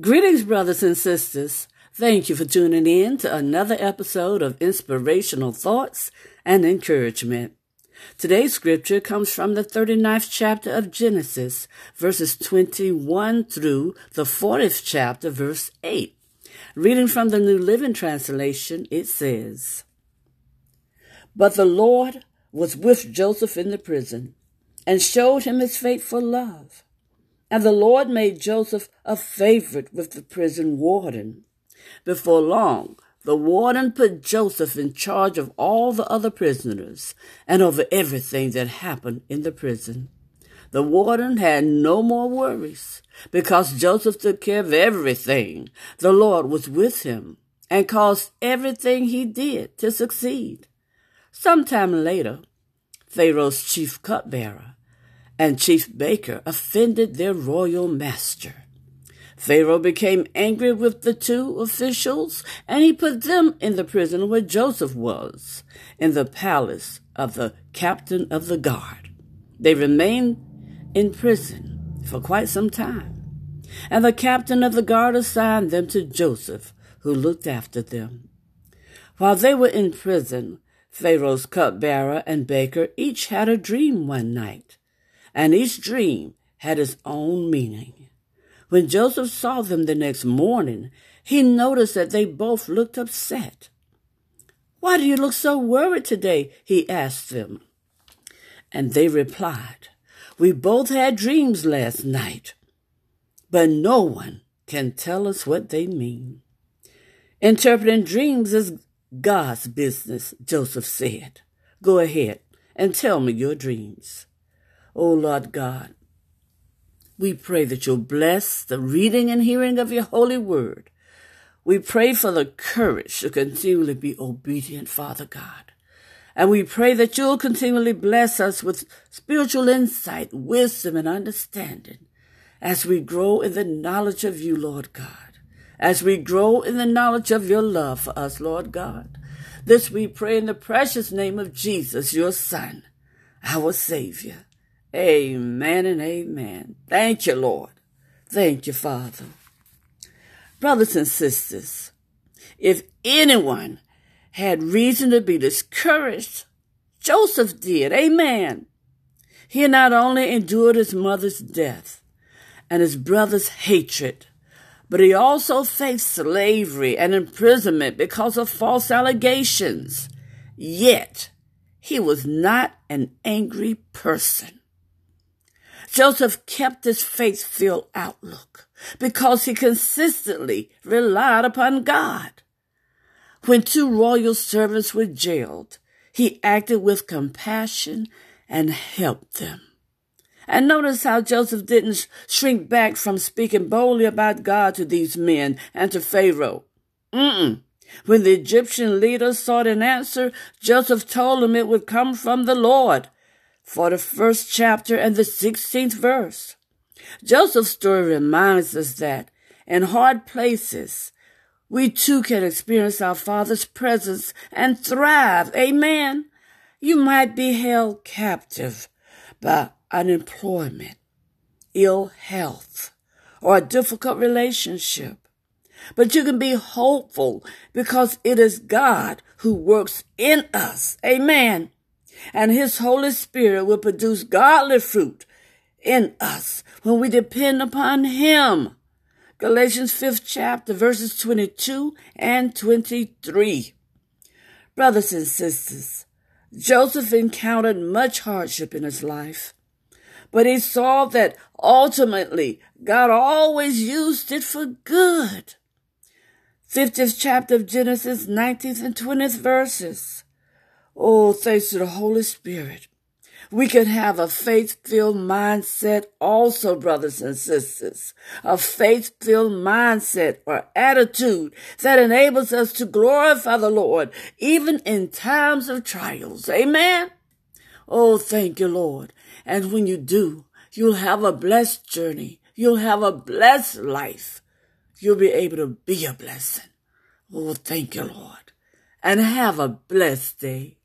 Greetings, brothers and sisters. Thank you for tuning in to another episode of Inspirational Thoughts and Encouragement. Today's scripture comes from the 39th chapter of Genesis, verses 21 through the 40th chapter, verse 8. Reading from the New Living Translation, it says, But the Lord was with Joseph in the prison and showed him his faithful love and the Lord made Joseph a favorite with the prison warden. Before long, the warden put Joseph in charge of all the other prisoners and over everything that happened in the prison. The warden had no more worries because Joseph took care of everything. The Lord was with him and caused everything he did to succeed. Sometime later, Pharaoh's chief cupbearer and Chief Baker offended their royal master. Pharaoh became angry with the two officials, and he put them in the prison where Joseph was, in the palace of the captain of the guard. They remained in prison for quite some time, and the captain of the guard assigned them to Joseph, who looked after them. While they were in prison, Pharaoh's cupbearer and baker each had a dream one night and each dream had its own meaning. When Joseph saw them the next morning, he noticed that they both looked upset. Why do you look so worried today? he asked them. And they replied, We both had dreams last night, but no one can tell us what they mean. Interpreting dreams is God's business, Joseph said. Go ahead and tell me your dreams. O Lord God, we pray that you'll bless the reading and hearing of your holy word. We pray for the courage to continually be obedient, Father God. And we pray that you'll continually bless us with spiritual insight, wisdom, and understanding as we grow in the knowledge of you, Lord God. As we grow in the knowledge of your love for us, Lord God. This we pray in the precious name of Jesus, your Son, our Savior. Amen and amen. Thank you, Lord. Thank you, Father. Brothers and sisters, if anyone had reason to be discouraged, Joseph did. Amen. He not only endured his mother's death and his brother's hatred, but he also faced slavery and imprisonment because of false allegations. Yet, he was not an angry person. Joseph kept his faith filled outlook because he consistently relied upon God. When two royal servants were jailed, he acted with compassion and helped them. And notice how Joseph didn't shrink back from speaking boldly about God to these men and to Pharaoh. Mm-mm. When the Egyptian leaders sought an answer, Joseph told them it would come from the Lord for the first chapter and the 16th verse. Joseph's story reminds us that in hard places, we too can experience our Father's presence and thrive. Amen. You might be held captive by unemployment, ill health, or a difficult relationship. But you can be hopeful because it is God who works in us. Amen and his Holy Spirit will produce godly fruit in us when we depend upon him. Galatians 5th chapter verses 22 and 23. Brothers and sisters, Joseph encountered much hardship in his life, but he saw that ultimately God always used it for good. 50th chapter of Genesis, 19th and 20th verses. Oh, thanks to the Holy Spirit. We can have a faith filled mindset also, brothers and sisters. A faith filled mindset or attitude that enables us to glorify the Lord even in times of trials. Amen. Oh, thank you, Lord. And when you do, you'll have a blessed journey. You'll have a blessed life. You'll be able to be a blessing. Oh, thank you, Lord. And have a blessed day.